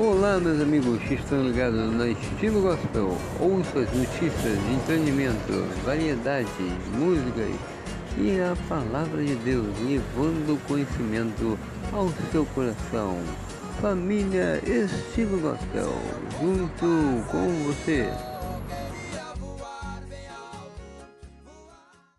Olá, meus amigos que estão ligados na Estilo Gospel. Ouça as notícias, entretenimento, variedade, músicas e a palavra de Deus, levando conhecimento ao seu coração. Família Estilo Gospel, junto com você.